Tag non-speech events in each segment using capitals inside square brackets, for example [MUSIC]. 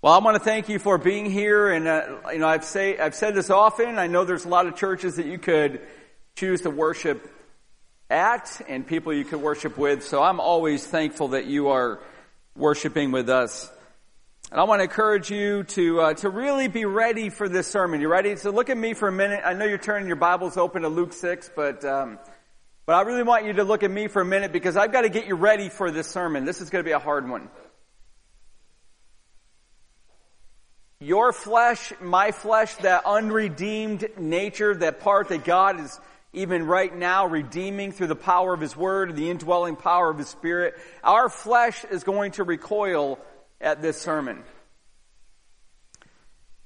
Well, I want to thank you for being here, and uh, you know I've say I've said this often. I know there's a lot of churches that you could choose to worship at, and people you could worship with. So I'm always thankful that you are worshiping with us. And I want to encourage you to uh, to really be ready for this sermon. You ready? So look at me for a minute. I know you're turning your Bibles open to Luke six, but um, but I really want you to look at me for a minute because I've got to get you ready for this sermon. This is going to be a hard one. Your flesh, my flesh, that unredeemed nature, that part that God is even right now redeeming through the power of His Word, and the indwelling power of His Spirit, our flesh is going to recoil at this sermon.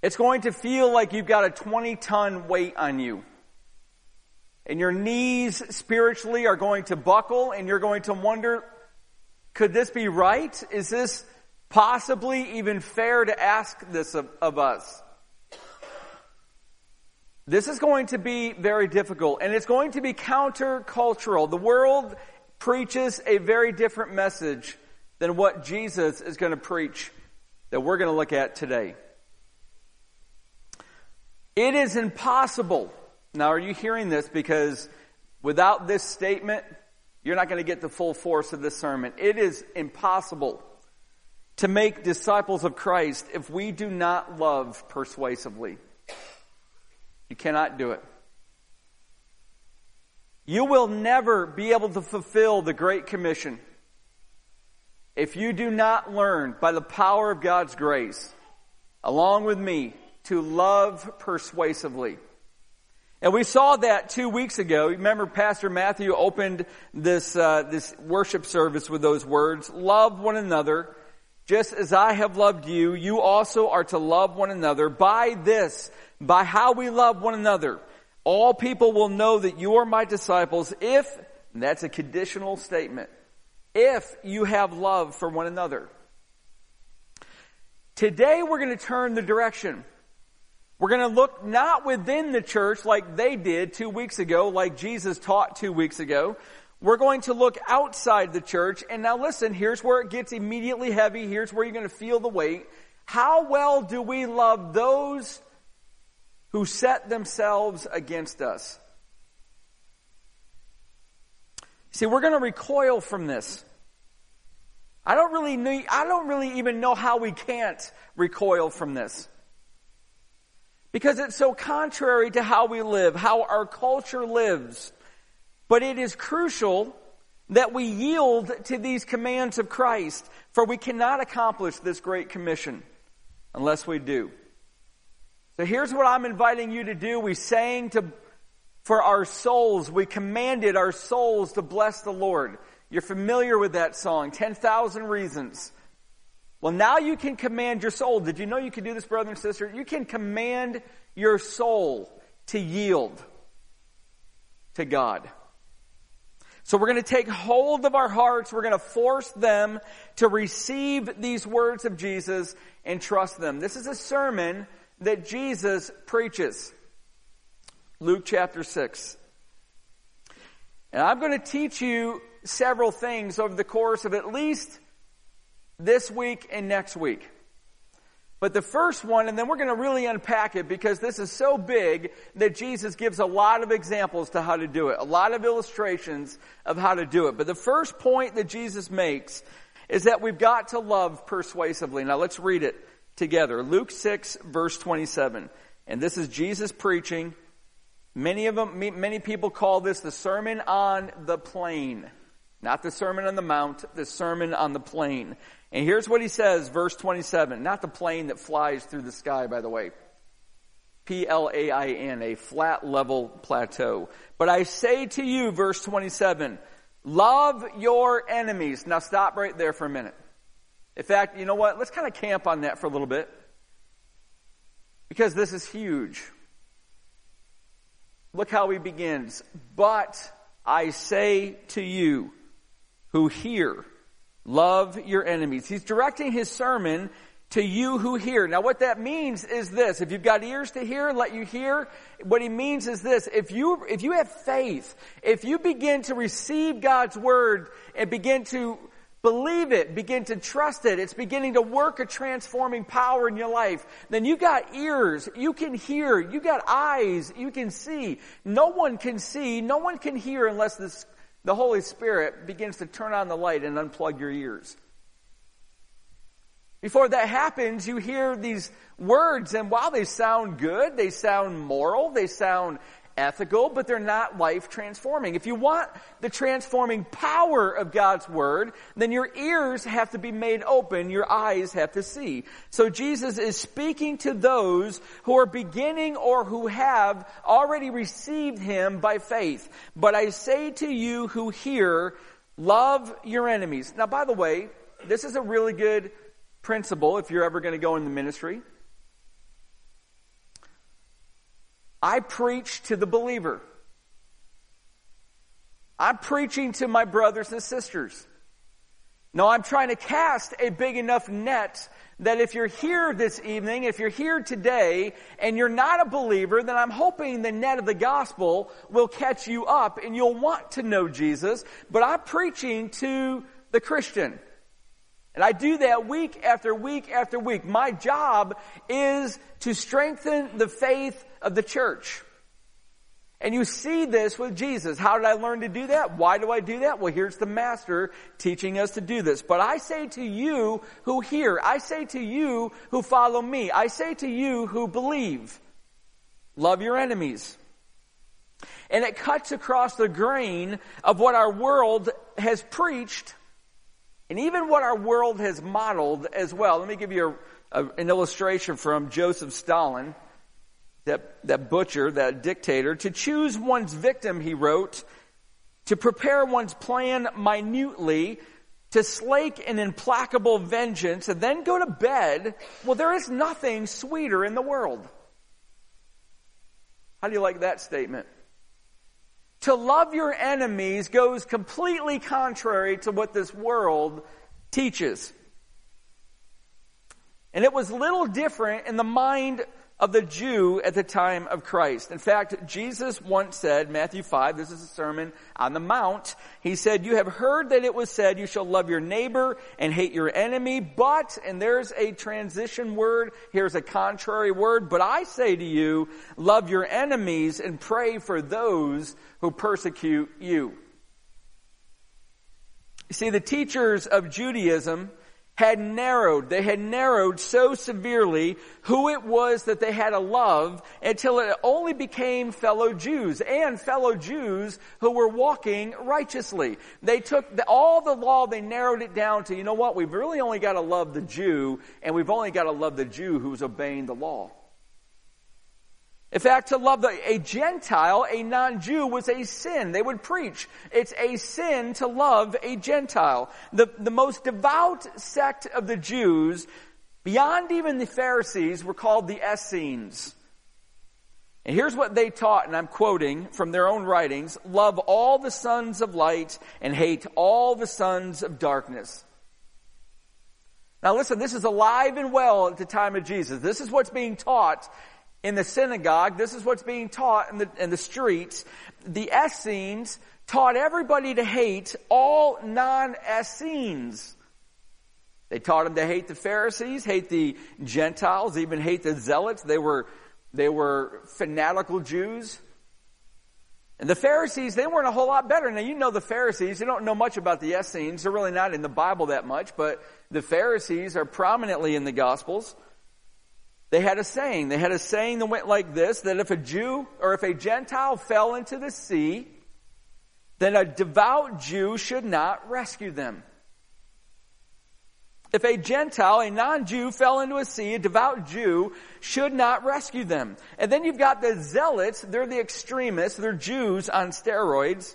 It's going to feel like you've got a 20 ton weight on you. And your knees spiritually are going to buckle and you're going to wonder, could this be right? Is this possibly even fair to ask this of, of us. This is going to be very difficult and it's going to be countercultural. The world preaches a very different message than what Jesus is going to preach that we're going to look at today. It is impossible. Now, are you hearing this? Because without this statement, you're not going to get the full force of this sermon. It is impossible to make disciples of Christ if we do not love persuasively. You cannot do it. You will never be able to fulfill the Great Commission if you do not learn by the power of God's grace, along with me, to love persuasively. And we saw that two weeks ago. Remember, Pastor Matthew opened this uh, this worship service with those words: "Love one another just as I have loved you, you also are to love one another. By this, by how we love one another, all people will know that you are my disciples if, that's a conditional statement, if you have love for one another. Today we're going to turn the direction. We're going to look not within the church like they did two weeks ago, like Jesus taught two weeks ago. We're going to look outside the church. And now listen, here's where it gets immediately heavy. Here's where you're going to feel the weight. How well do we love those who set themselves against us? See, we're going to recoil from this. I don't really need, I don't really even know how we can't recoil from this. Because it's so contrary to how we live, how our culture lives. But it is crucial that we yield to these commands of Christ, for we cannot accomplish this great commission unless we do. So here's what I'm inviting you to do. We sang to, for our souls, we commanded our souls to bless the Lord. You're familiar with that song, 10,000 Reasons. Well, now you can command your soul. Did you know you can do this, brother and sister? You can command your soul to yield to God. So we're going to take hold of our hearts. We're going to force them to receive these words of Jesus and trust them. This is a sermon that Jesus preaches. Luke chapter 6. And I'm going to teach you several things over the course of at least this week and next week. But the first one, and then we're going to really unpack it because this is so big that Jesus gives a lot of examples to how to do it, a lot of illustrations of how to do it. But the first point that Jesus makes is that we've got to love persuasively. Now let's read it together. Luke 6 verse 27. And this is Jesus preaching. Many of them, many people call this the Sermon on the Plain. Not the Sermon on the Mount, the Sermon on the Plain. And here's what he says, verse 27. Not the plane that flies through the sky, by the way. P-L-A-I-N, a flat level plateau. But I say to you, verse 27, love your enemies. Now stop right there for a minute. In fact, you know what? Let's kind of camp on that for a little bit. Because this is huge. Look how he begins. But I say to you who hear, Love your enemies. He's directing his sermon to you who hear. Now what that means is this. If you've got ears to hear, and let you hear. What he means is this. If you, if you have faith, if you begin to receive God's word and begin to Believe it. Begin to trust it. It's beginning to work a transforming power in your life. Then you got ears. You can hear. You got eyes. You can see. No one can see. No one can hear unless this, the Holy Spirit begins to turn on the light and unplug your ears. Before that happens, you hear these words and while they sound good, they sound moral, they sound ethical, but they're not life transforming. If you want the transforming power of God's Word, then your ears have to be made open, your eyes have to see. So Jesus is speaking to those who are beginning or who have already received Him by faith. But I say to you who hear, love your enemies. Now by the way, this is a really good principle if you're ever going to go in the ministry. I preach to the believer. I'm preaching to my brothers and sisters. No, I'm trying to cast a big enough net that if you're here this evening, if you're here today, and you're not a believer, then I'm hoping the net of the gospel will catch you up and you'll want to know Jesus. But I'm preaching to the Christian. And I do that week after week after week. My job is to strengthen the faith of the church. And you see this with Jesus. How did I learn to do that? Why do I do that? Well, here's the master teaching us to do this. But I say to you who hear, I say to you who follow me, I say to you who believe, love your enemies. And it cuts across the grain of what our world has preached and even what our world has modeled as well. Let me give you a, a, an illustration from Joseph Stalin that, that butcher, that dictator, to choose one's victim, he wrote, to prepare one's plan minutely, to slake an implacable vengeance, and then go to bed, well, there is nothing sweeter in the world. How do you like that statement? To love your enemies goes completely contrary to what this world teaches. And it was little different in the mind of the Jew at the time of Christ. In fact, Jesus once said, Matthew 5, this is a sermon on the Mount, he said, you have heard that it was said, you shall love your neighbor and hate your enemy, but, and there's a transition word, here's a contrary word, but I say to you, love your enemies and pray for those who persecute you. You see, the teachers of Judaism had narrowed, they had narrowed so severely who it was that they had to love until it only became fellow Jews and fellow Jews who were walking righteously. They took the, all the law, they narrowed it down to, you know what, we've really only got to love the Jew and we've only got to love the Jew who's obeying the law. In fact, to love the, a Gentile, a non-Jew, was a sin. They would preach. It's a sin to love a Gentile. The, the most devout sect of the Jews, beyond even the Pharisees, were called the Essenes. And here's what they taught, and I'm quoting from their own writings, love all the sons of light and hate all the sons of darkness. Now listen, this is alive and well at the time of Jesus. This is what's being taught in the synagogue, this is what's being taught in the, in the streets. The Essenes taught everybody to hate all non-Essenes. They taught them to hate the Pharisees, hate the Gentiles, even hate the Zealots. They were, they were fanatical Jews. And the Pharisees, they weren't a whole lot better. Now you know the Pharisees, you don't know much about the Essenes. They're really not in the Bible that much, but the Pharisees are prominently in the Gospels. They had a saying. They had a saying that went like this, that if a Jew or if a Gentile fell into the sea, then a devout Jew should not rescue them. If a Gentile, a non-Jew fell into a sea, a devout Jew should not rescue them. And then you've got the zealots, they're the extremists, they're Jews on steroids.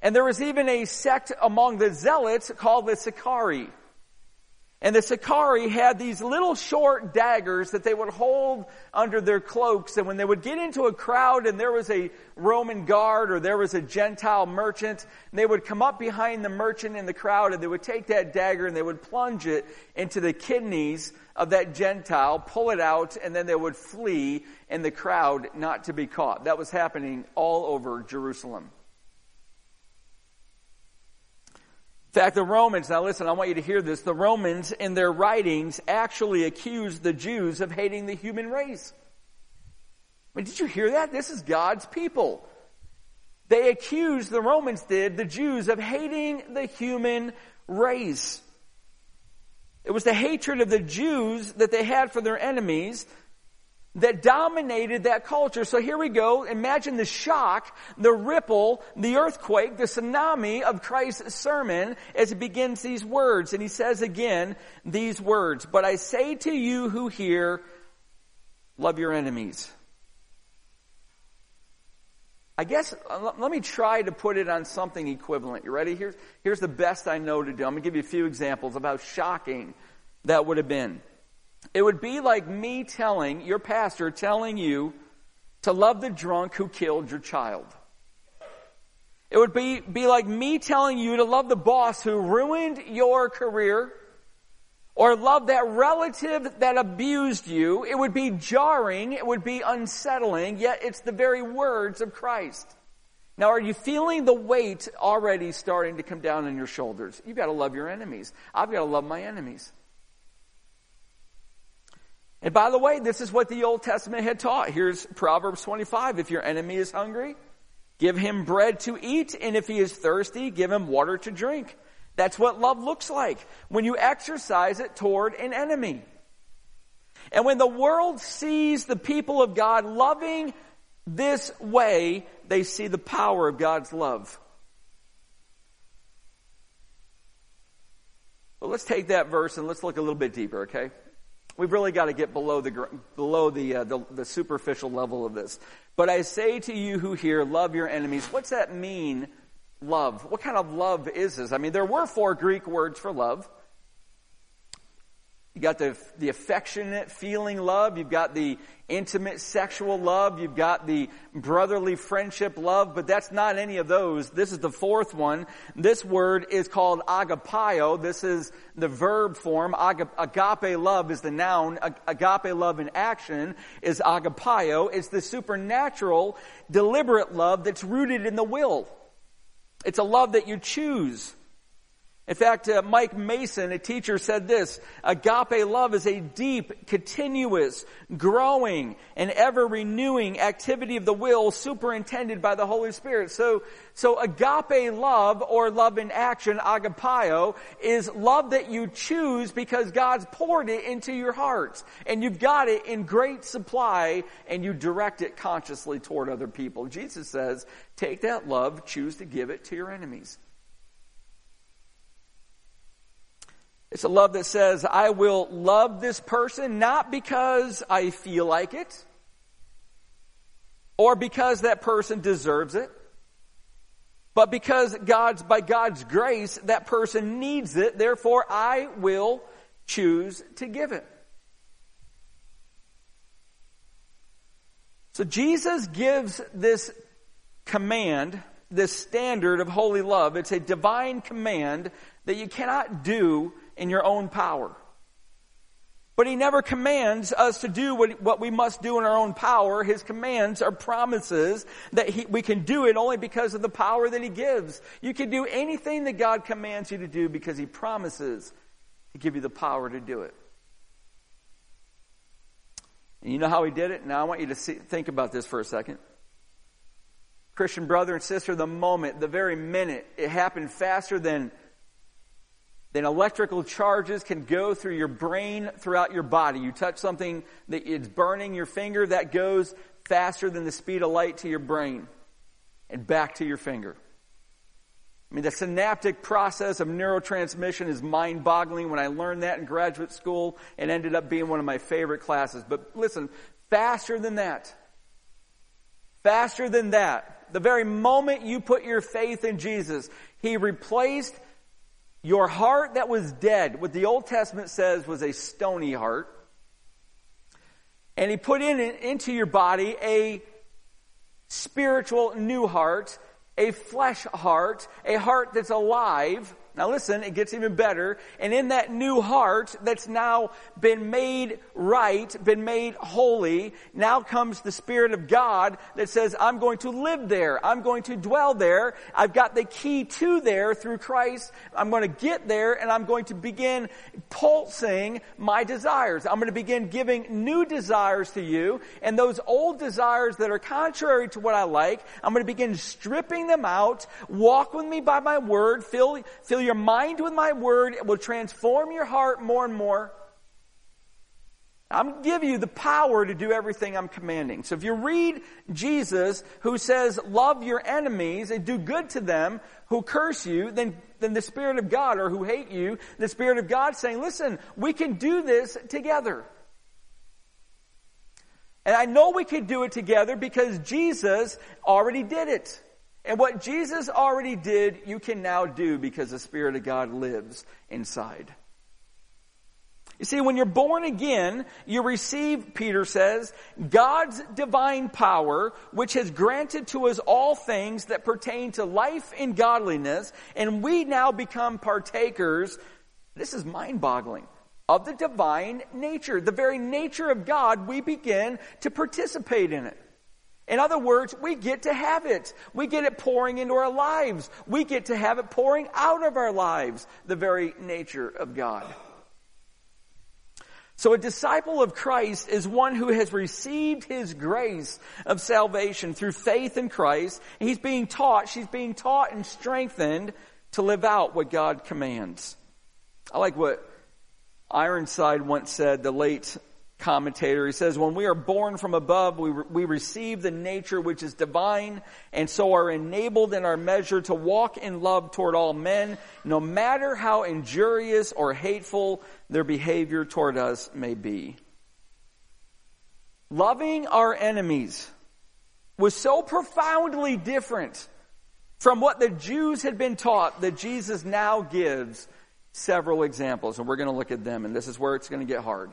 And there was even a sect among the zealots called the Sicarii. And the Sicarii had these little short daggers that they would hold under their cloaks. And when they would get into a crowd and there was a Roman guard or there was a Gentile merchant, they would come up behind the merchant in the crowd and they would take that dagger and they would plunge it into the kidneys of that Gentile, pull it out, and then they would flee in the crowd not to be caught. That was happening all over Jerusalem. In fact, the Romans, now listen, I want you to hear this. The Romans in their writings actually accused the Jews of hating the human race. I mean, did you hear that? This is God's people. They accused, the Romans did, the Jews of hating the human race. It was the hatred of the Jews that they had for their enemies that dominated that culture. So here we go. Imagine the shock, the ripple, the earthquake, the tsunami of Christ's sermon as he begins these words. And he says again these words, but I say to you who hear, love your enemies. I guess, uh, let me try to put it on something equivalent. You ready? Here's, here's the best I know to do. I'm going to give you a few examples of how shocking that would have been. It would be like me telling, your pastor telling you to love the drunk who killed your child. It would be, be like me telling you to love the boss who ruined your career or love that relative that abused you. It would be jarring. It would be unsettling, yet it's the very words of Christ. Now, are you feeling the weight already starting to come down on your shoulders? You've got to love your enemies. I've got to love my enemies. And by the way, this is what the Old Testament had taught. Here's Proverbs 25. If your enemy is hungry, give him bread to eat, and if he is thirsty, give him water to drink. That's what love looks like when you exercise it toward an enemy. And when the world sees the people of God loving this way, they see the power of God's love. Well, let's take that verse and let's look a little bit deeper, okay? We've really got to get below the below the, uh, the, the superficial level of this. But I say to you who hear, love your enemies. What's that mean? Love. What kind of love is this? I mean, there were four Greek words for love. You got the, the affectionate feeling love. You've got the intimate sexual love. You've got the brotherly friendship love, but that's not any of those. This is the fourth one. This word is called agapio. This is the verb form. Agape love is the noun. Agape love in action is agapio. It's the supernatural, deliberate love that's rooted in the will. It's a love that you choose. In fact, uh, Mike Mason, a teacher, said this, agape love is a deep, continuous, growing, and ever renewing activity of the will superintended by the Holy Spirit. So, so agape love, or love in action, agapio, is love that you choose because God's poured it into your heart. And you've got it in great supply, and you direct it consciously toward other people. Jesus says, take that love, choose to give it to your enemies. It's a love that says, I will love this person not because I feel like it or because that person deserves it, but because God's, by God's grace, that person needs it. Therefore, I will choose to give it. So Jesus gives this command, this standard of holy love. It's a divine command that you cannot do in your own power. But he never commands us to do what, what we must do in our own power. His commands are promises that he, we can do it only because of the power that he gives. You can do anything that God commands you to do because he promises to give you the power to do it. And you know how he did it? Now I want you to see, think about this for a second. Christian brother and sister, the moment, the very minute, it happened faster than then electrical charges can go through your brain throughout your body. You touch something that is burning your finger, that goes faster than the speed of light to your brain and back to your finger. I mean, the synaptic process of neurotransmission is mind boggling. When I learned that in graduate school, and ended up being one of my favorite classes. But listen, faster than that, faster than that, the very moment you put your faith in Jesus, He replaced your heart that was dead, what the Old Testament says was a stony heart, and he put in into your body a spiritual new heart, a flesh heart, a heart that's alive, Now listen, it gets even better. And in that new heart that's now been made right, been made holy, now comes the Spirit of God that says, I'm going to live there. I'm going to dwell there. I've got the key to there through Christ. I'm going to get there and I'm going to begin pulsing my desires. I'm going to begin giving new desires to you. And those old desires that are contrary to what I like, I'm going to begin stripping them out. Walk with me by my word. Fill, fill your mind with my word. It will transform your heart more and more. I'm give you the power to do everything I'm commanding. So if you read Jesus who says, love your enemies and do good to them who curse you, then, then the Spirit of God, or who hate you, the Spirit of God saying, listen, we can do this together. And I know we can do it together because Jesus already did it. And what Jesus already did, you can now do because the Spirit of God lives inside. You see, when you're born again, you receive, Peter says, God's divine power, which has granted to us all things that pertain to life and godliness, and we now become partakers. This is mind boggling of the divine nature. The very nature of God, we begin to participate in it. In other words, we get to have it. We get it pouring into our lives. We get to have it pouring out of our lives. The very nature of God. So a disciple of Christ is one who has received his grace of salvation through faith in Christ. He's being taught, she's being taught and strengthened to live out what God commands. I like what Ironside once said, the late commentator. He says, when we are born from above, we, re- we receive the nature which is divine and so are enabled in our measure to walk in love toward all men, no matter how injurious or hateful their behavior toward us may be. Loving our enemies was so profoundly different from what the Jews had been taught that Jesus now gives several examples, and we're going to look at them, and this is where it's going to get hard.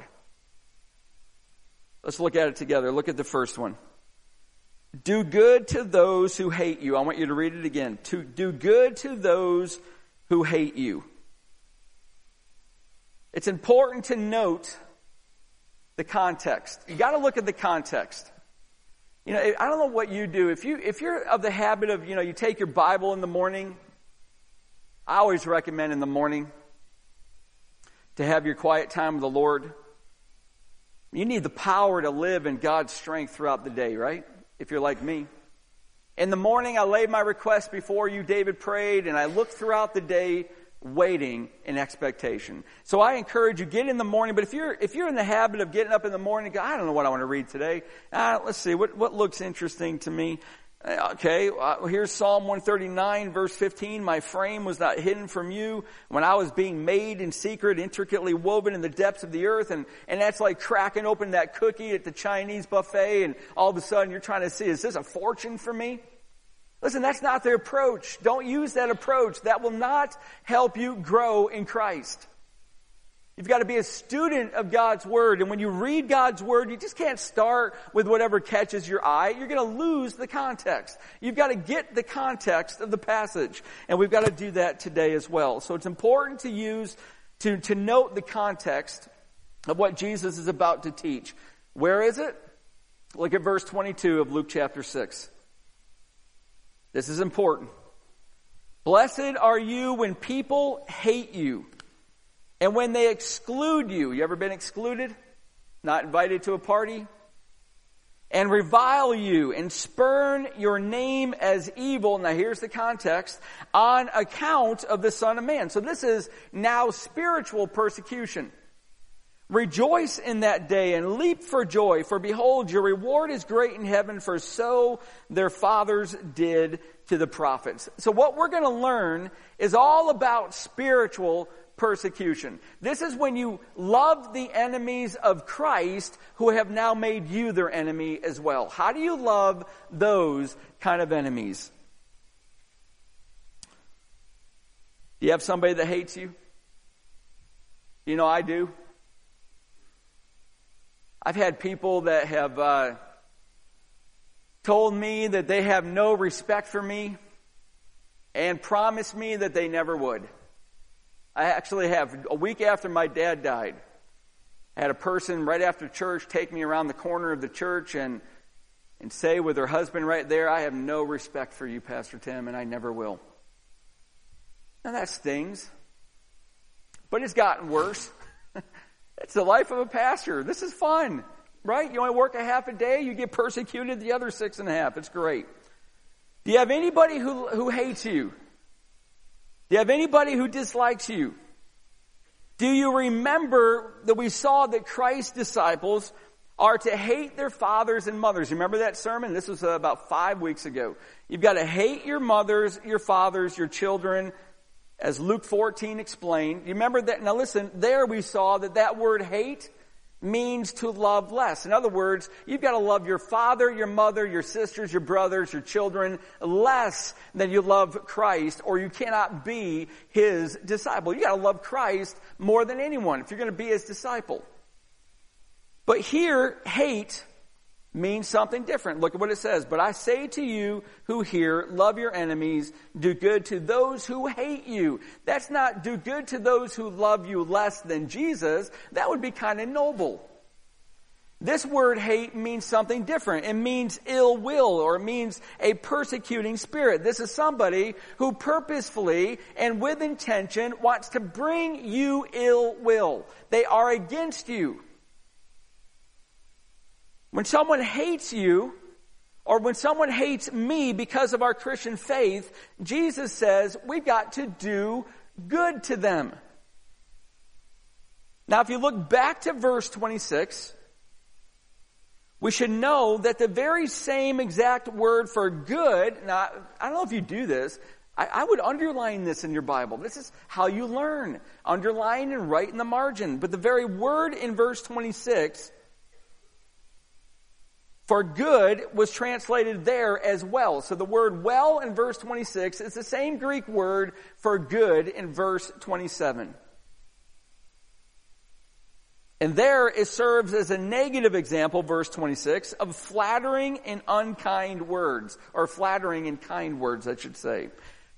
Let's look at it together. Look at the first one. Do good to those who hate you. I want you to read it again. To do good to those who hate you. It's important to note the context. You got to look at the context. You know, I don't know what you do. If you if you're of the habit of, you know, you take your Bible in the morning, I always recommend in the morning to have your quiet time with the Lord. You need the power to live in God's strength throughout the day, right? If you're like me. In the morning, I laid my request before you, David prayed, and I looked throughout the day waiting in expectation. So I encourage you, get in the morning, but if you're, if you're in the habit of getting up in the morning, go, I don't know what I want to read today. Uh, let's see, what, what looks interesting to me? Okay, uh, here's Psalm 139 verse 15. My frame was not hidden from you when I was being made in secret, intricately woven in the depths of the earth. And, and that's like cracking open that cookie at the Chinese buffet and all of a sudden you're trying to see, is this a fortune for me? Listen, that's not the approach. Don't use that approach. That will not help you grow in Christ. You've got to be a student of God's Word. And when you read God's Word, you just can't start with whatever catches your eye. You're going to lose the context. You've got to get the context of the passage. And we've got to do that today as well. So it's important to use, to, to note the context of what Jesus is about to teach. Where is it? Look at verse 22 of Luke chapter 6. This is important. Blessed are you when people hate you and when they exclude you, you ever been excluded? Not invited to a party? And revile you and spurn your name as evil. Now here's the context. On account of the Son of Man. So this is now spiritual persecution. Rejoice in that day and leap for joy, for behold, your reward is great in heaven, for so their fathers did to the prophets. So what we're going to learn is all about spiritual persecution. This is when you love the enemies of Christ who have now made you their enemy as well. How do you love those kind of enemies? Do you have somebody that hates you? You know, I do. I've had people that have uh, told me that they have no respect for me and promised me that they never would. I actually have. A week after my dad died, I had a person right after church take me around the corner of the church and, and say with her husband right there, I have no respect for you, Pastor Tim, and I never will. Now that stings. But it's gotten worse. [LAUGHS] it's the life of a pastor. This is fun, right? You only work a half a day, you get persecuted the other six and a half. It's great. Do you have anybody who, who hates you? Do you have anybody who dislikes you? Do you remember that we saw that Christ's disciples are to hate their fathers and mothers? Remember that sermon? This was uh, about five weeks ago. You've got to hate your mothers, your fathers, your children, as Luke 14 explained. You remember that? Now listen, there we saw that that word hate means to love less. In other words, you've got to love your father, your mother, your sisters, your brothers, your children less than you love Christ or you cannot be his disciple. You got to love Christ more than anyone if you're going to be his disciple. But here, hate means something different. Look at what it says. But I say to you who hear, love your enemies, do good to those who hate you. That's not do good to those who love you less than Jesus. That would be kind of noble. This word hate means something different. It means ill will or it means a persecuting spirit. This is somebody who purposefully and with intention wants to bring you ill will. They are against you. When someone hates you, or when someone hates me because of our Christian faith, Jesus says we've got to do good to them. Now, if you look back to verse 26, we should know that the very same exact word for good, now, I don't know if you do this, I, I, would underline this in your Bible. This is how you learn. Underline and write in the margin. But the very word in verse 26 for good was translated there as well. So the word well in verse 26 is the same Greek word for good in verse 27. And there it serves as a negative example, verse 26, of flattering and unkind words, or flattering and kind words, I should say.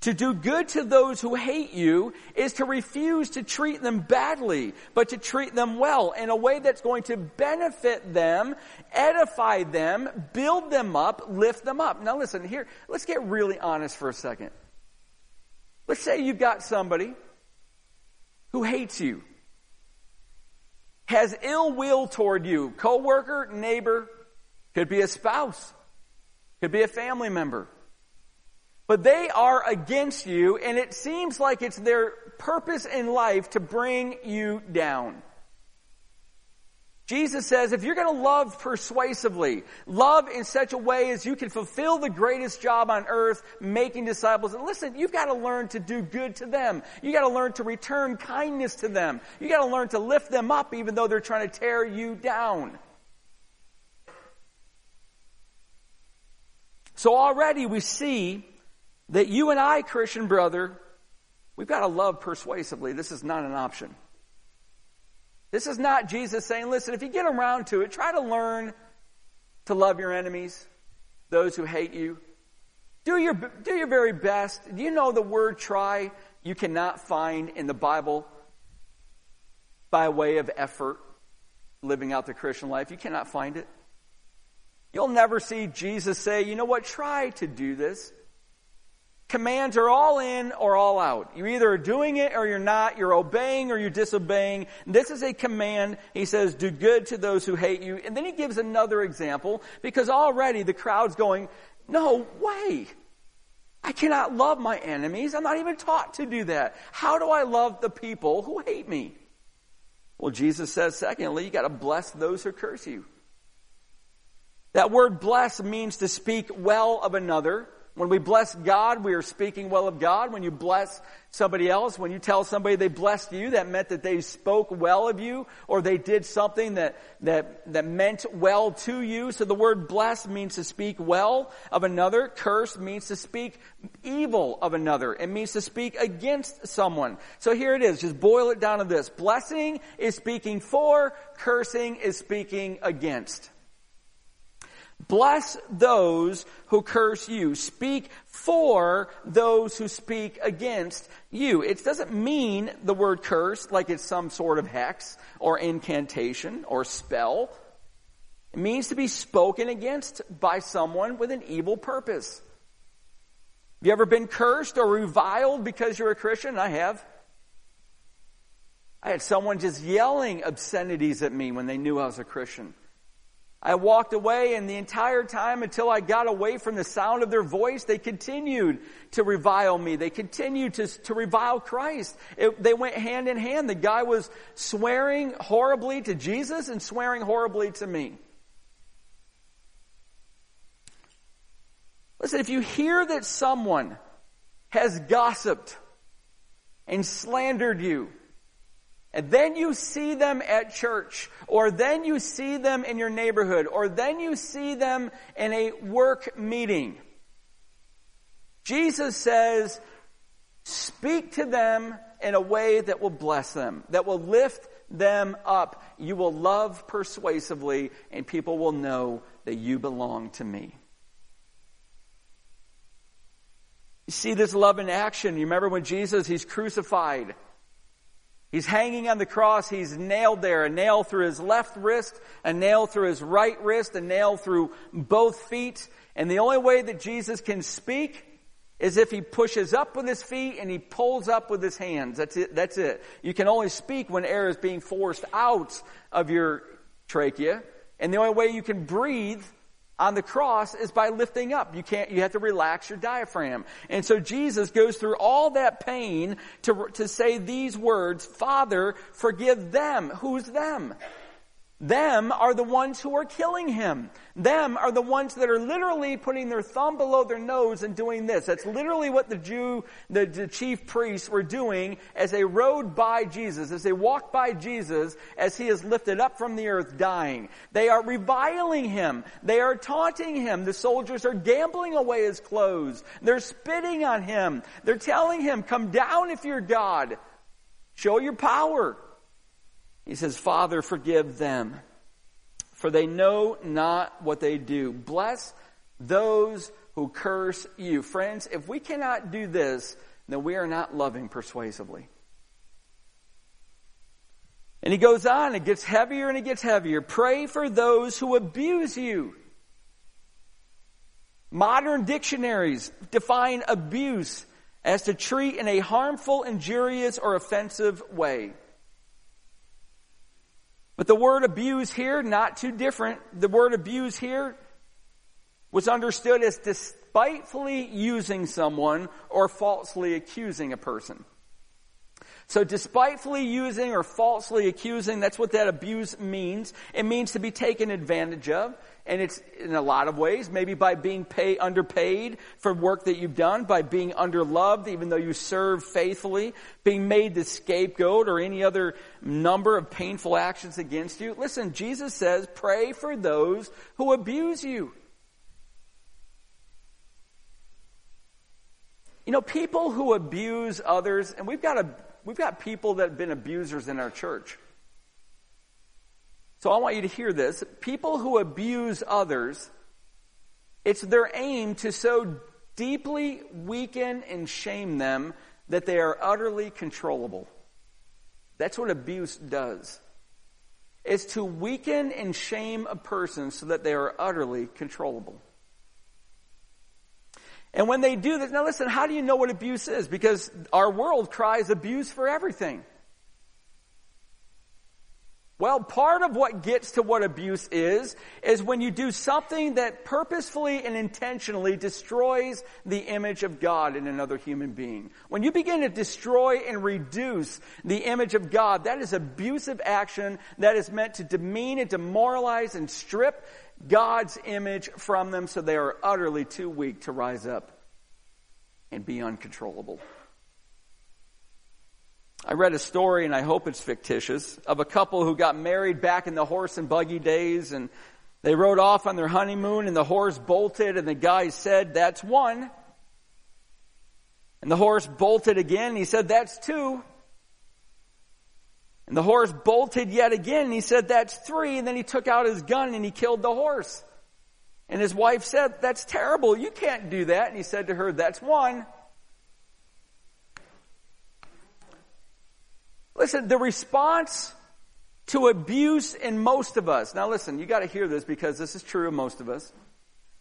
To do good to those who hate you is to refuse to treat them badly, but to treat them well in a way that's going to benefit them, edify them, build them up, lift them up. Now listen, here, let's get really honest for a second. Let's say you've got somebody who hates you, has ill will toward you, coworker, neighbor, could be a spouse, could be a family member but they are against you, and it seems like it's their purpose in life to bring you down. Jesus says if you're going to love persuasively, love in such a way as you can fulfill the greatest job on earth, making disciples, and listen, you've got to learn to do good to them. You got to learn to return kindness to them. You got to learn to lift them up even though they're trying to tear you down. So already we see that you and I, Christian brother, we've got to love persuasively. This is not an option. This is not Jesus saying, listen, if you get around to it, try to learn to love your enemies, those who hate you. Do your, do your very best. Do you know the word try you cannot find in the Bible by way of effort living out the Christian life? You cannot find it. You'll never see Jesus say, you know what, try to do this commands are all in or all out. You either are doing it or you're not. You're obeying or you're disobeying. This is a command. He says, do good to those who hate you. And then he gives another example because already the crowd's going, no way. I cannot love my enemies. I'm not even taught to do that. How do I love the people who hate me? Well, Jesus says, secondly, you gotta bless those who curse you. That word bless means to speak well of another when we bless God, we are speaking well of God. When you bless somebody else, when you tell somebody they blessed you, that meant that they spoke well of you or they did something that, that, that meant well to you. So the word bless means to speak well of another. Curse means to speak evil of another. It means to speak against someone. So here it is. Just boil it down to this. Blessing is speaking for, cursing is speaking against. Bless those who curse you. Speak for those who speak against you. It doesn't mean the word curse like it's some sort of hex or incantation or spell. It means to be spoken against by someone with an evil purpose. Have you ever been cursed or reviled because you're a Christian? I have. I had someone just yelling obscenities at me when they knew I was a Christian. I walked away and the entire time until I got away from the sound of their voice, they continued to revile me. They continued to, to revile Christ. It, they went hand in hand. The guy was swearing horribly to Jesus and swearing horribly to me. Listen, if you hear that someone has gossiped and slandered you, and then you see them at church, or then you see them in your neighborhood, or then you see them in a work meeting. Jesus says, speak to them in a way that will bless them, that will lift them up. You will love persuasively, and people will know that you belong to me. You see this love in action. You remember when Jesus, he's crucified. He's hanging on the cross. He's nailed there. A nail through his left wrist, a nail through his right wrist, a nail through both feet. And the only way that Jesus can speak is if he pushes up with his feet and he pulls up with his hands. That's it. That's it. You can only speak when air is being forced out of your trachea. And the only way you can breathe on the cross is by lifting up. You can't, you have to relax your diaphragm. And so Jesus goes through all that pain to, to say these words, Father, forgive them. Who's them? Them are the ones who are killing him. Them are the ones that are literally putting their thumb below their nose and doing this. That's literally what the Jew, the, the, chief priests were doing as they rode by Jesus, as they walked by Jesus as he is lifted up from the earth dying. They are reviling him. They are taunting him. The soldiers are gambling away his clothes. They're spitting on him. They're telling him, come down if you're God. Show your power. He says, Father, forgive them, for they know not what they do. Bless those who curse you. Friends, if we cannot do this, then we are not loving persuasively. And he goes on, it gets heavier and it gets heavier. Pray for those who abuse you. Modern dictionaries define abuse as to treat in a harmful, injurious, or offensive way. But the word abuse here, not too different. The word abuse here was understood as despitefully using someone or falsely accusing a person. So despitefully using or falsely accusing, that's what that abuse means. It means to be taken advantage of. And it's in a lot of ways, maybe by being pay, underpaid for work that you've done, by being underloved even though you serve faithfully, being made the scapegoat or any other number of painful actions against you. Listen, Jesus says, pray for those who abuse you. You know, people who abuse others, and we've got a, we've got people that have been abusers in our church. So I want you to hear this. People who abuse others, it's their aim to so deeply weaken and shame them that they are utterly controllable. That's what abuse does. It's to weaken and shame a person so that they are utterly controllable. And when they do this, now listen, how do you know what abuse is? Because our world cries abuse for everything. Well, part of what gets to what abuse is, is when you do something that purposefully and intentionally destroys the image of God in another human being. When you begin to destroy and reduce the image of God, that is abusive action that is meant to demean and demoralize and strip God's image from them so they are utterly too weak to rise up and be uncontrollable. I read a story, and I hope it's fictitious, of a couple who got married back in the horse and buggy days, and they rode off on their honeymoon, and the horse bolted, and the guy said, That's one. And the horse bolted again, and he said, That's two. And the horse bolted yet again, and he said, That's three. And then he took out his gun and he killed the horse. And his wife said, that's terrible. You can't do that. And he said to her, that's one. Listen, the response to abuse in most of us, now listen, you gotta hear this because this is true of most of us.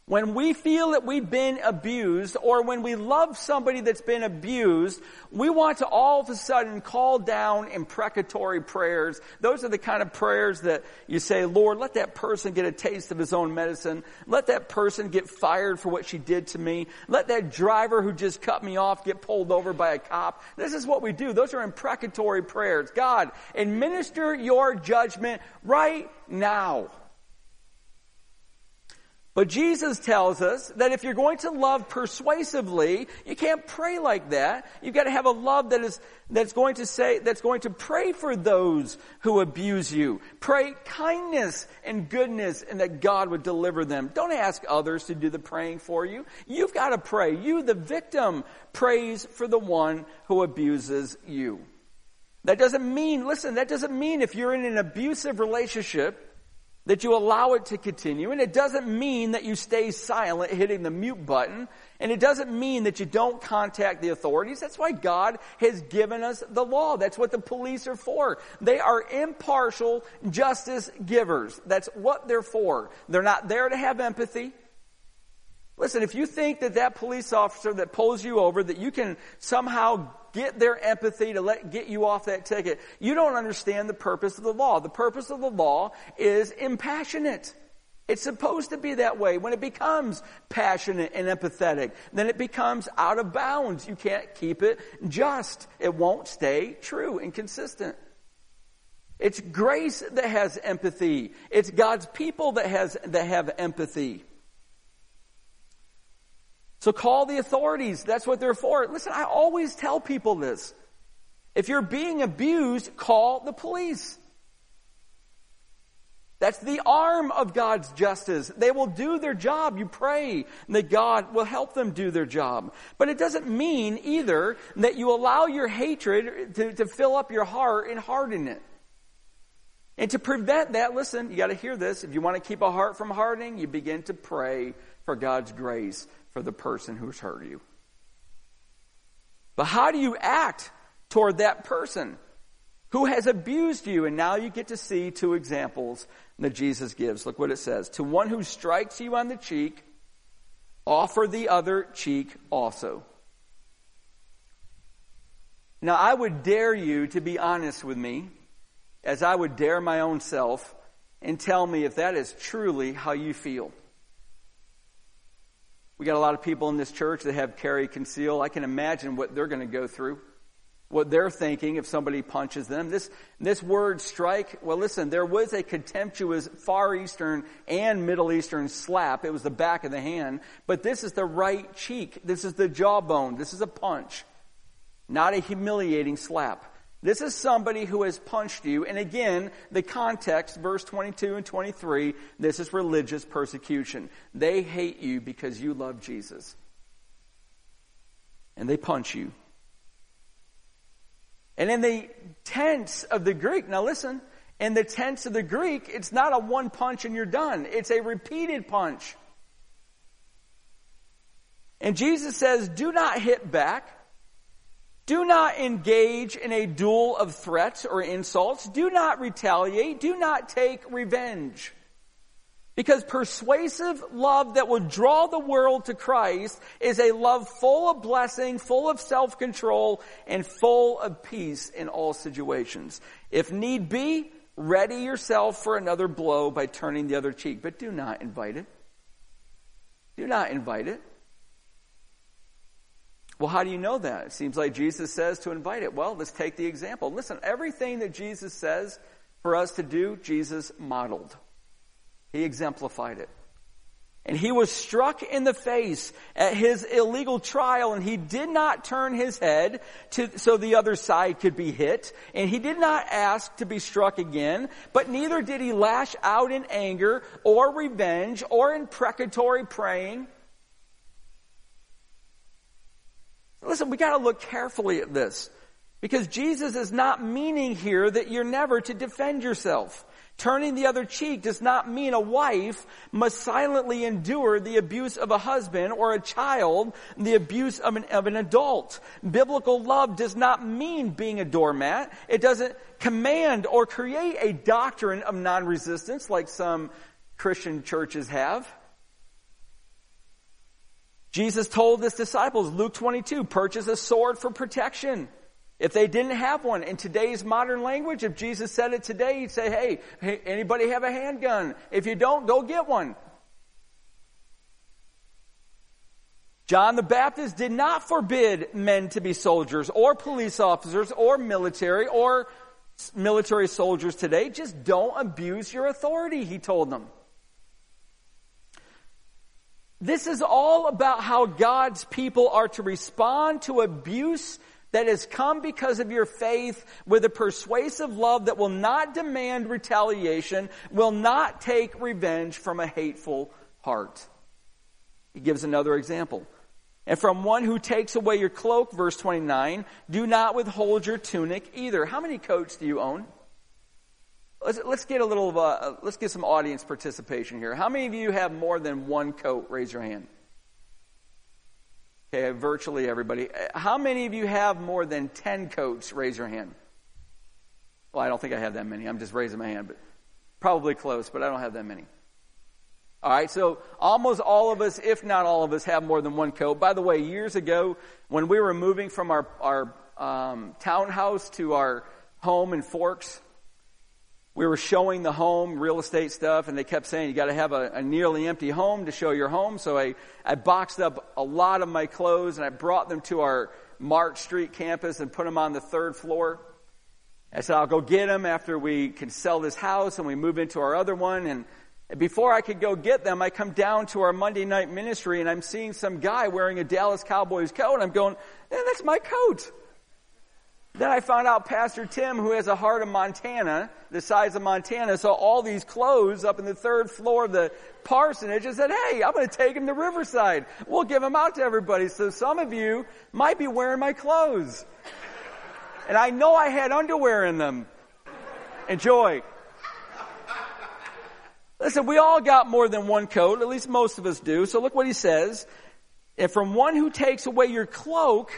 When we feel that we've been abused or when we love somebody that's been abused, we want to all of a sudden call down imprecatory prayers. Those are the kind of prayers that you say, Lord, let that person get a taste of his own medicine. Let that person get fired for what she did to me. Let that driver who just cut me off get pulled over by a cop. This is what we do. Those are imprecatory prayers. God, administer your judgment right now. But Jesus tells us that if you're going to love persuasively, you can't pray like that. You've got to have a love that is, that's going to say, that's going to pray for those who abuse you. Pray kindness and goodness and that God would deliver them. Don't ask others to do the praying for you. You've got to pray. You, the victim, prays for the one who abuses you. That doesn't mean, listen, that doesn't mean if you're in an abusive relationship, that you allow it to continue. And it doesn't mean that you stay silent hitting the mute button. And it doesn't mean that you don't contact the authorities. That's why God has given us the law. That's what the police are for. They are impartial justice givers. That's what they're for. They're not there to have empathy. Listen, if you think that that police officer that pulls you over, that you can somehow get their empathy to let, get you off that ticket. You don't understand the purpose of the law. The purpose of the law is impassionate. It's supposed to be that way. When it becomes passionate and empathetic, then it becomes out of bounds. You can't keep it just. It won't stay true and consistent. It's grace that has empathy. It's God's people that has, that have empathy. So call the authorities. That's what they're for. Listen, I always tell people this. If you're being abused, call the police. That's the arm of God's justice. They will do their job. You pray that God will help them do their job. But it doesn't mean either that you allow your hatred to, to fill up your heart and harden it. And to prevent that, listen, you gotta hear this. If you want to keep a heart from hardening, you begin to pray for God's grace for the person who's hurt you. But how do you act toward that person who has abused you? And now you get to see two examples that Jesus gives. Look what it says. To one who strikes you on the cheek, offer the other cheek also. Now I would dare you to be honest with me, as I would dare my own self, and tell me if that is truly how you feel. We got a lot of people in this church that have carry conceal. I can imagine what they're going to go through, what they're thinking if somebody punches them. This, this word strike, well listen, there was a contemptuous Far Eastern and Middle Eastern slap. It was the back of the hand. But this is the right cheek. This is the jawbone. This is a punch. Not a humiliating slap. This is somebody who has punched you. And again, the context, verse 22 and 23, this is religious persecution. They hate you because you love Jesus. And they punch you. And in the tense of the Greek, now listen, in the tense of the Greek, it's not a one punch and you're done. It's a repeated punch. And Jesus says, do not hit back. Do not engage in a duel of threats or insults. Do not retaliate. Do not take revenge. Because persuasive love that will draw the world to Christ is a love full of blessing, full of self-control, and full of peace in all situations. If need be, ready yourself for another blow by turning the other cheek, but do not invite it. Do not invite it. Well, how do you know that? It seems like Jesus says to invite it. Well, let's take the example. Listen, everything that Jesus says for us to do, Jesus modeled. He exemplified it. And he was struck in the face at his illegal trial and he did not turn his head to, so the other side could be hit. And he did not ask to be struck again, but neither did he lash out in anger or revenge or imprecatory praying. Listen, we gotta look carefully at this. Because Jesus is not meaning here that you're never to defend yourself. Turning the other cheek does not mean a wife must silently endure the abuse of a husband or a child, the abuse of an, of an adult. Biblical love does not mean being a doormat. It doesn't command or create a doctrine of non-resistance like some Christian churches have. Jesus told his disciples, Luke 22, purchase a sword for protection. If they didn't have one in today's modern language, if Jesus said it today, he'd say, hey, hey, anybody have a handgun? If you don't, go get one. John the Baptist did not forbid men to be soldiers or police officers or military or military soldiers today. Just don't abuse your authority, he told them. This is all about how God's people are to respond to abuse that has come because of your faith with a persuasive love that will not demand retaliation, will not take revenge from a hateful heart. He gives another example. And from one who takes away your cloak, verse 29, do not withhold your tunic either. How many coats do you own? Let's, let's get a little, uh, let's get some audience participation here. How many of you have more than one coat? Raise your hand. Okay, virtually everybody. How many of you have more than 10 coats? Raise your hand. Well, I don't think I have that many. I'm just raising my hand, but probably close, but I don't have that many. All right, so almost all of us, if not all of us, have more than one coat. By the way, years ago, when we were moving from our, our um, townhouse to our home in Forks, we were showing the home, real estate stuff, and they kept saying you got to have a, a, nearly empty home to show your home. So I, I boxed up a lot of my clothes and I brought them to our March Street campus and put them on the third floor. I said, I'll go get them after we can sell this house and we move into our other one. And before I could go get them, I come down to our Monday night ministry and I'm seeing some guy wearing a Dallas Cowboys coat. I'm going, that's my coat. Then I found out Pastor Tim, who has a heart of Montana, the size of Montana, saw all these clothes up in the third floor of the parsonage and said, hey, I'm going to take them to Riverside. We'll give them out to everybody. So some of you might be wearing my clothes. And I know I had underwear in them. Enjoy. Listen, we all got more than one coat, at least most of us do. So look what he says. And from one who takes away your cloak,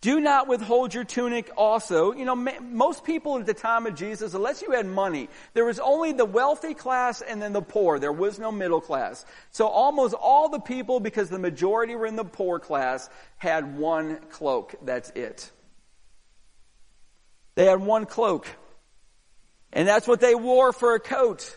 do not withhold your tunic also. You know, most people at the time of Jesus, unless you had money, there was only the wealthy class and then the poor. There was no middle class. So almost all the people, because the majority were in the poor class, had one cloak. That's it. They had one cloak. And that's what they wore for a coat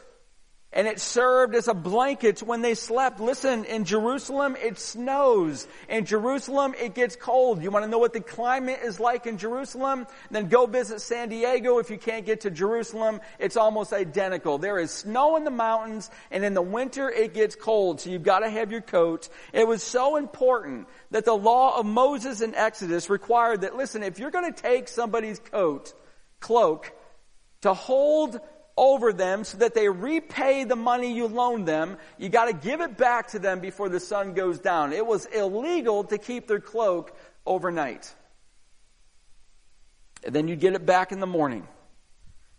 and it served as a blanket when they slept. Listen, in Jerusalem, it snows. In Jerusalem, it gets cold. You want to know what the climate is like in Jerusalem? Then go visit San Diego if you can't get to Jerusalem. It's almost identical. There is snow in the mountains, and in the winter, it gets cold, so you've got to have your coat. It was so important that the law of Moses in Exodus required that, listen, if you're going to take somebody's coat, cloak, to hold over them so that they repay the money you loaned them. You got to give it back to them before the sun goes down. It was illegal to keep their cloak overnight. And then you get it back in the morning.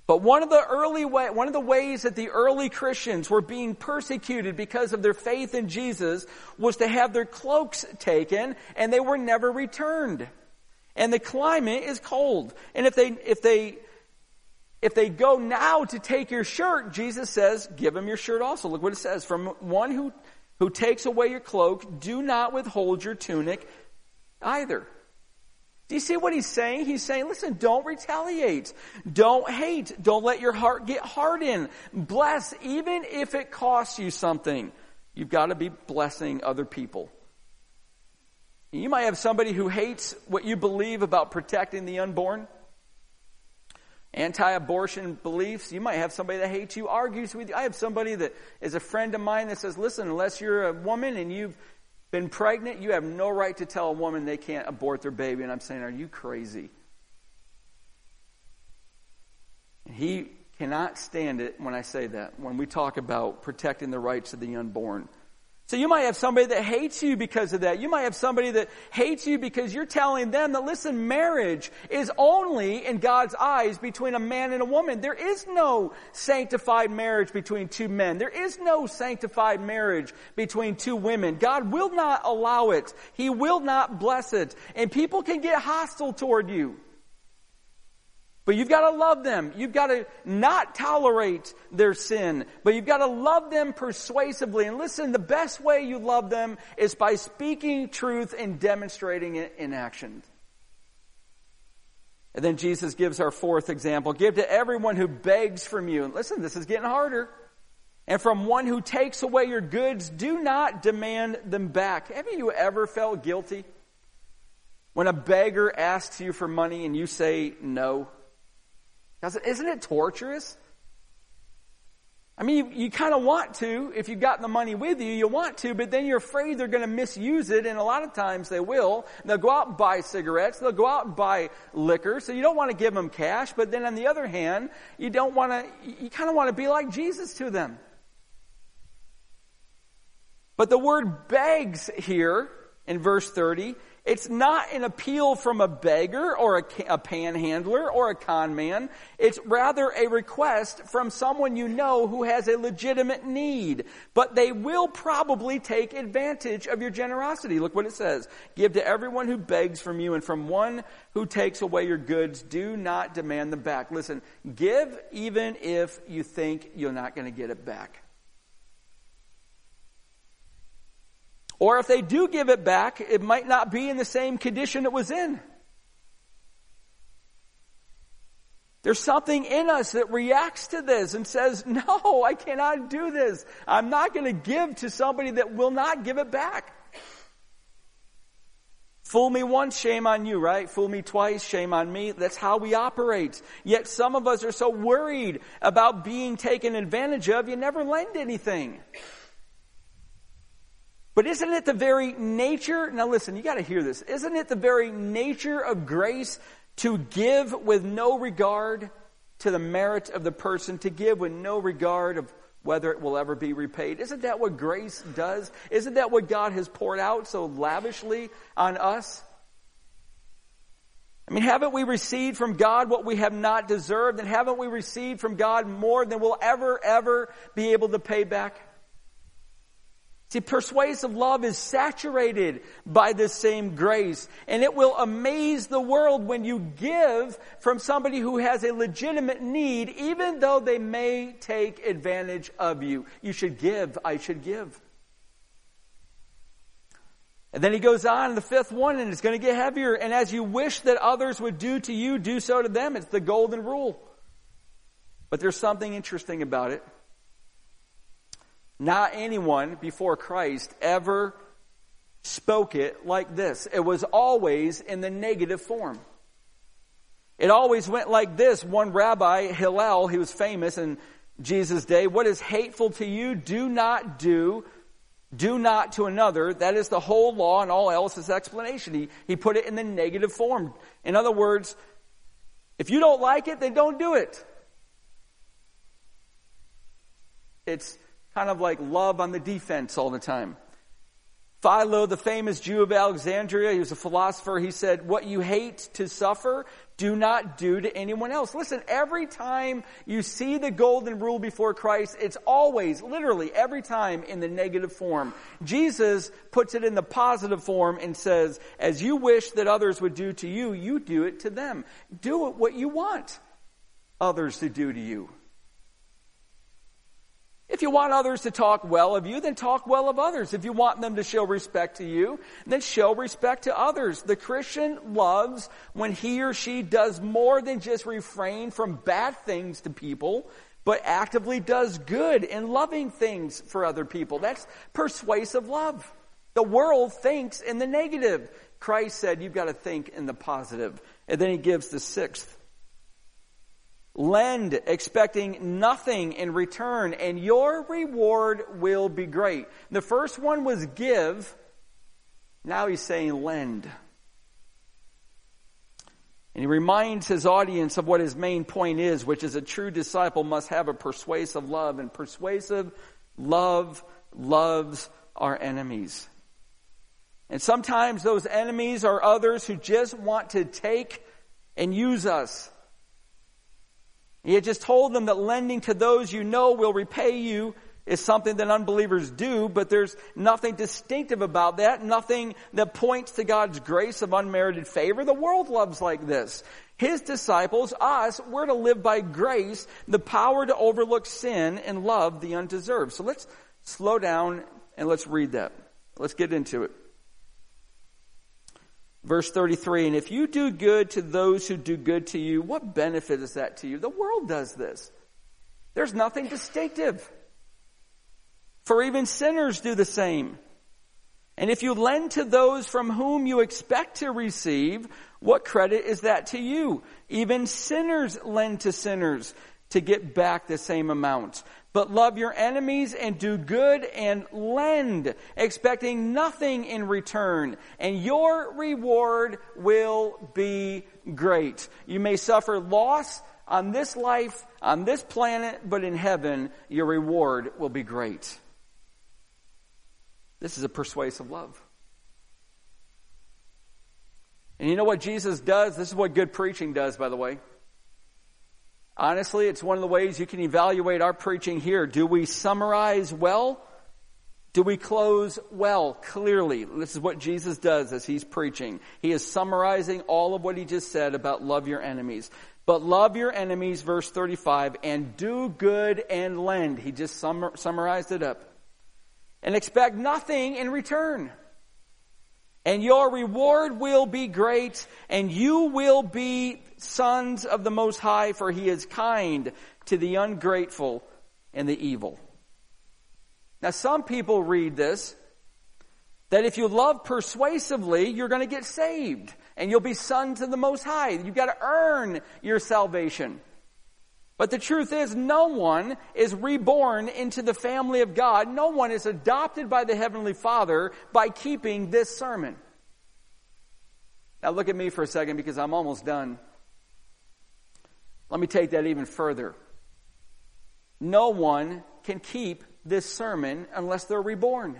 But one of the early way, one of the ways that the early Christians were being persecuted because of their faith in Jesus was to have their cloaks taken and they were never returned. And the climate is cold. And if they, if they if they go now to take your shirt, Jesus says, give them your shirt also. Look what it says. From one who, who takes away your cloak, do not withhold your tunic either. Do you see what he's saying? He's saying, listen, don't retaliate. Don't hate. Don't let your heart get hardened. Bless, even if it costs you something. You've got to be blessing other people. You might have somebody who hates what you believe about protecting the unborn anti-abortion beliefs. You might have somebody that hates you, argues with you. I have somebody that is a friend of mine that says, listen, unless you're a woman and you've been pregnant, you have no right to tell a woman they can't abort their baby. And I'm saying, are you crazy? He cannot stand it when I say that, when we talk about protecting the rights of the unborn. So you might have somebody that hates you because of that. You might have somebody that hates you because you're telling them that listen, marriage is only in God's eyes between a man and a woman. There is no sanctified marriage between two men. There is no sanctified marriage between two women. God will not allow it. He will not bless it. And people can get hostile toward you. But you've got to love them. You've got to not tolerate their sin, but you've got to love them persuasively. And listen, the best way you love them is by speaking truth and demonstrating it in action. And then Jesus gives our fourth example. Give to everyone who begs from you. And listen, this is getting harder. And from one who takes away your goods, do not demand them back. Have you ever felt guilty? When a beggar asks you for money and you say no? Isn't it torturous? I mean, you, you kind of want to, if you've got the money with you, you want to, but then you're afraid they're going to misuse it, and a lot of times they will. They'll go out and buy cigarettes, they'll go out and buy liquor, so you don't want to give them cash, but then on the other hand, you don't want to, you kind of want to be like Jesus to them. But the word begs here in verse 30 it's not an appeal from a beggar or a, a, panhandler or a con man. It's rather a request from someone you know who has a legitimate need. But they will probably take advantage of your generosity. Look what it says. Give to everyone who begs from you and from one who takes away your goods, do not demand them back. Listen, give even if you think you're not going to get it back. Or if they do give it back, it might not be in the same condition it was in. There's something in us that reacts to this and says, [LAUGHS] no, I cannot do this. I'm not going to give to somebody that will not give it back. Fool me once, shame on you, right? Fool me twice, shame on me. That's how we operate. Yet some of us are so worried about being taken advantage of, you never lend anything. But isn't it the very nature, now listen, you gotta hear this. Isn't it the very nature of grace to give with no regard to the merit of the person, to give with no regard of whether it will ever be repaid? Isn't that what grace does? Isn't that what God has poured out so lavishly on us? I mean, haven't we received from God what we have not deserved? And haven't we received from God more than we'll ever, ever be able to pay back? See, persuasive love is saturated by this same grace, and it will amaze the world when you give from somebody who has a legitimate need, even though they may take advantage of you. You should give, I should give. And then he goes on, the fifth one, and it's going to get heavier. And as you wish that others would do to you, do so to them. It's the golden rule. But there's something interesting about it. Not anyone before Christ ever spoke it like this. It was always in the negative form. It always went like this. One rabbi, Hillel, he was famous in Jesus' day. What is hateful to you, do not do. Do not to another. That is the whole law and all else is explanation. He, he put it in the negative form. In other words, if you don't like it, then don't do it. It's kind of like love on the defense all the time. Philo, the famous Jew of Alexandria, he was a philosopher, he said, what you hate to suffer, do not do to anyone else. Listen, every time you see the golden rule before Christ, it's always, literally, every time in the negative form. Jesus puts it in the positive form and says, as you wish that others would do to you, you do it to them. Do it what you want others to do to you. If you want others to talk well of you, then talk well of others. If you want them to show respect to you, then show respect to others. The Christian loves when he or she does more than just refrain from bad things to people, but actively does good and loving things for other people. That's persuasive love. The world thinks in the negative. Christ said you've got to think in the positive. And then he gives the sixth Lend expecting nothing in return, and your reward will be great. The first one was give. Now he's saying lend. And he reminds his audience of what his main point is, which is a true disciple must have a persuasive love, and persuasive love loves our enemies. And sometimes those enemies are others who just want to take and use us. He had just told them that lending to those you know will repay you is something that unbelievers do, but there's nothing distinctive about that, nothing that points to God's grace of unmerited favor. The world loves like this. His disciples, us, we're to live by grace, the power to overlook sin and love the undeserved. So let's slow down and let's read that. Let's get into it. Verse 33, and if you do good to those who do good to you, what benefit is that to you? The world does this. There's nothing distinctive. For even sinners do the same. And if you lend to those from whom you expect to receive, what credit is that to you? Even sinners lend to sinners to get back the same amount. But love your enemies and do good and lend, expecting nothing in return, and your reward will be great. You may suffer loss on this life, on this planet, but in heaven, your reward will be great. This is a persuasive love. And you know what Jesus does? This is what good preaching does, by the way. Honestly, it's one of the ways you can evaluate our preaching here. Do we summarize well? Do we close well, clearly? This is what Jesus does as he's preaching. He is summarizing all of what he just said about love your enemies. But love your enemies, verse 35, and do good and lend. He just summarized it up. And expect nothing in return. And your reward will be great, and you will be sons of the Most High, for he is kind to the ungrateful and the evil. Now, some people read this that if you love persuasively, you're going to get saved and you'll be sons of the Most High. You've got to earn your salvation. But the truth is, no one is reborn into the family of God. No one is adopted by the Heavenly Father by keeping this sermon. Now look at me for a second because I'm almost done. Let me take that even further. No one can keep this sermon unless they're reborn.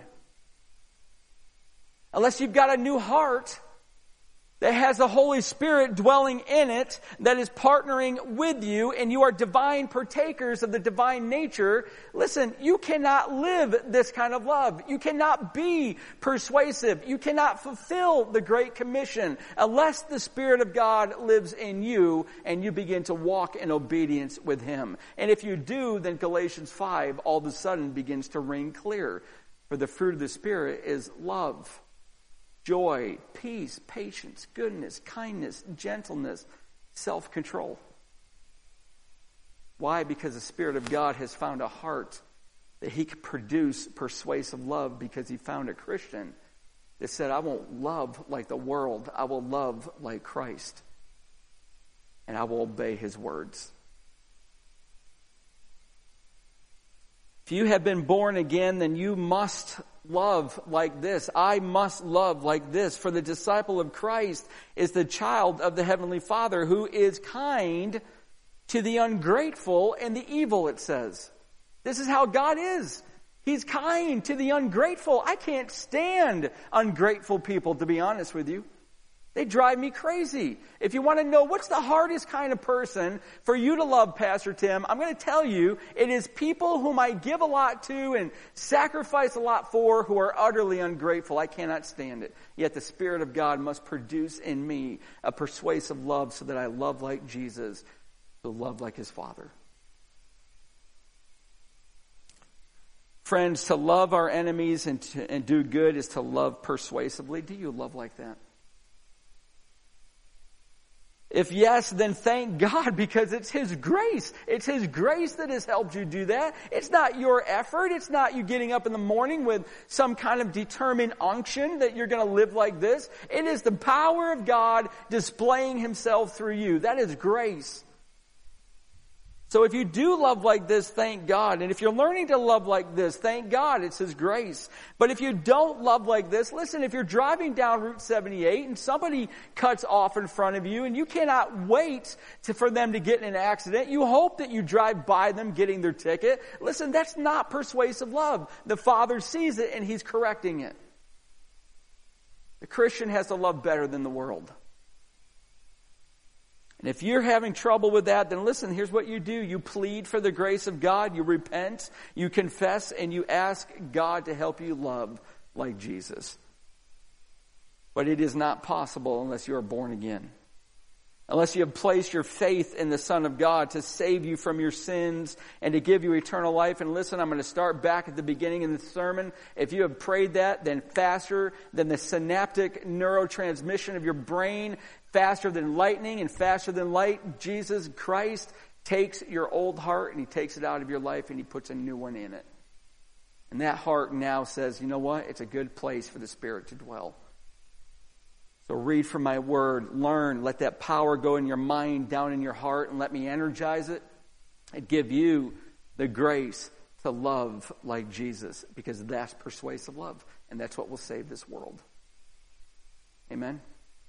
Unless you've got a new heart that has the Holy Spirit dwelling in it, that is partnering with you, and you are divine partakers of the divine nature, listen, you cannot live this kind of love. You cannot be persuasive. You cannot fulfill the Great Commission unless the Spirit of God lives in you and you begin to walk in obedience with Him. And if you do, then Galatians 5 all of a sudden begins to ring clear. For the fruit of the Spirit is love joy, peace, patience, goodness, kindness, gentleness, self control. Why? Because the Spirit of God has found a heart that He could produce persuasive love because He found a Christian that said, I won't love like the world, I will love like Christ, and I will obey His words. If you have been born again, then you must love like this. I must love like this. For the disciple of Christ is the child of the Heavenly Father who is kind to the ungrateful and the evil, it says. This is how God is. He's kind to the ungrateful. I can't stand ungrateful people, to be honest with you. They drive me crazy. If you want to know what's the hardest kind of person for you to love, Pastor Tim, I'm going to tell you it is people whom I give a lot to and sacrifice a lot for who are utterly ungrateful. I cannot stand it. Yet the Spirit of God must produce in me a persuasive love so that I love like Jesus, who loved like his Father. Friends, to love our enemies and, to, and do good is to love persuasively. Do you love like that? If yes, then thank God because it's His grace. It's His grace that has helped you do that. It's not your effort. It's not you getting up in the morning with some kind of determined unction that you're going to live like this. It is the power of God displaying Himself through you. That is grace. So if you do love like this, thank God. And if you're learning to love like this, thank God. It's His grace. But if you don't love like this, listen, if you're driving down Route 78 and somebody cuts off in front of you and you cannot wait to, for them to get in an accident, you hope that you drive by them getting their ticket. Listen, that's not persuasive love. The Father sees it and He's correcting it. The Christian has to love better than the world. And if you're having trouble with that, then listen, here's what you do. You plead for the grace of God, you repent, you confess, and you ask God to help you love like Jesus. But it is not possible unless you are born again. Unless you have placed your faith in the Son of God to save you from your sins and to give you eternal life. And listen, I'm going to start back at the beginning of the sermon. If you have prayed that, then faster than the synaptic neurotransmission of your brain faster than lightning and faster than light, Jesus Christ takes your old heart and he takes it out of your life and he puts a new one in it. And that heart now says, you know what? It's a good place for the Spirit to dwell. So read from my word, learn, let that power go in your mind, down in your heart, and let me energize it and give you the grace to love like Jesus because that's persuasive love and that's what will save this world. Amen.